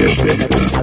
de.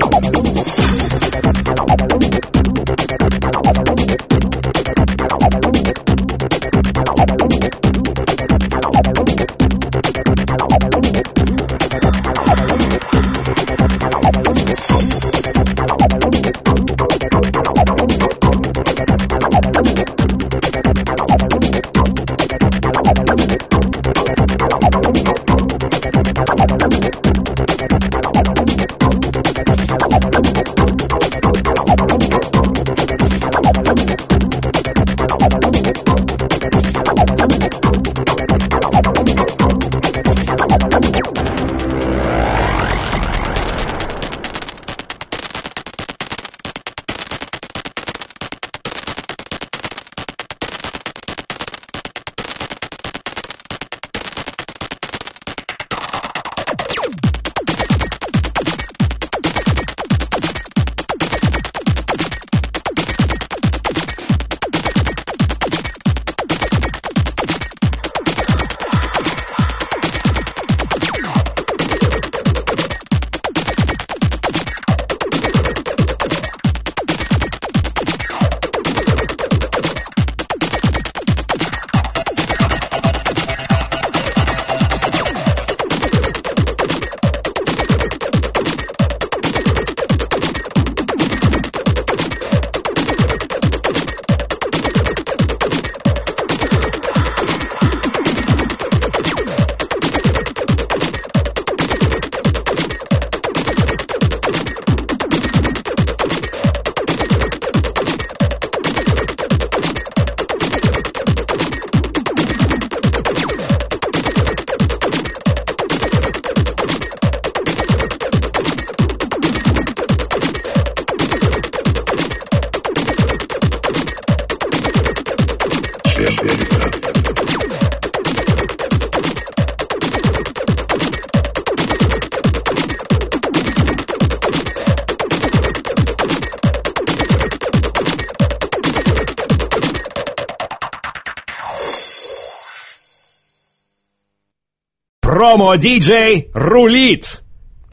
Промо-диджей рулит!